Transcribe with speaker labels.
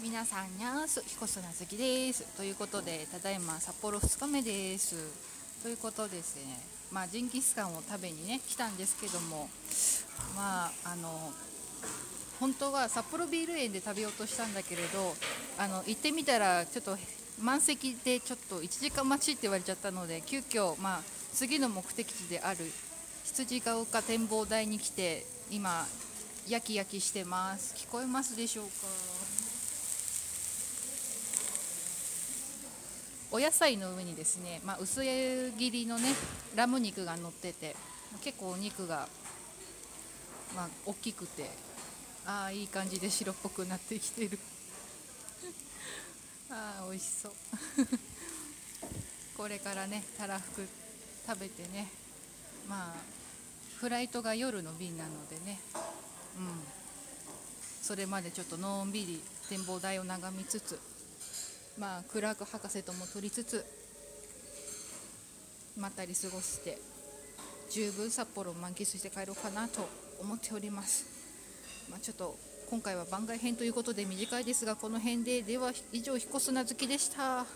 Speaker 1: 皆さんにゃーす彦砂好きです。ということでただいま札幌2日目です。ということですね。まあジンギスカンを食べにね来たんですけども。まああの本当は札幌ビール園で食べようとしたんだけれどあの行ってみたらちょっと満席でちょっと1時間待ちって言われちゃったので急遽まあ次の目的地である羊ヶ丘展望台に来て今やきやきしてます。聞こえますでしょうか？お野菜の上にですね、まあ、薄切りのねラム肉が乗ってて結構お肉が、まあ、大きくてああいい感じで白っぽくなってきてる。ああ美味しそう。これからねたらふく食べてねまあフライトが夜の便なのでねうん。それまでちょっとのんびり展望台を眺めつつまあクラーク博士とも取りつつまったり過ごして十分札幌を満喫して帰ろうかなと思っておりますまあ、ちょっと今回は番外編ということで短いですがこの辺ででは以上彦砂好きでした。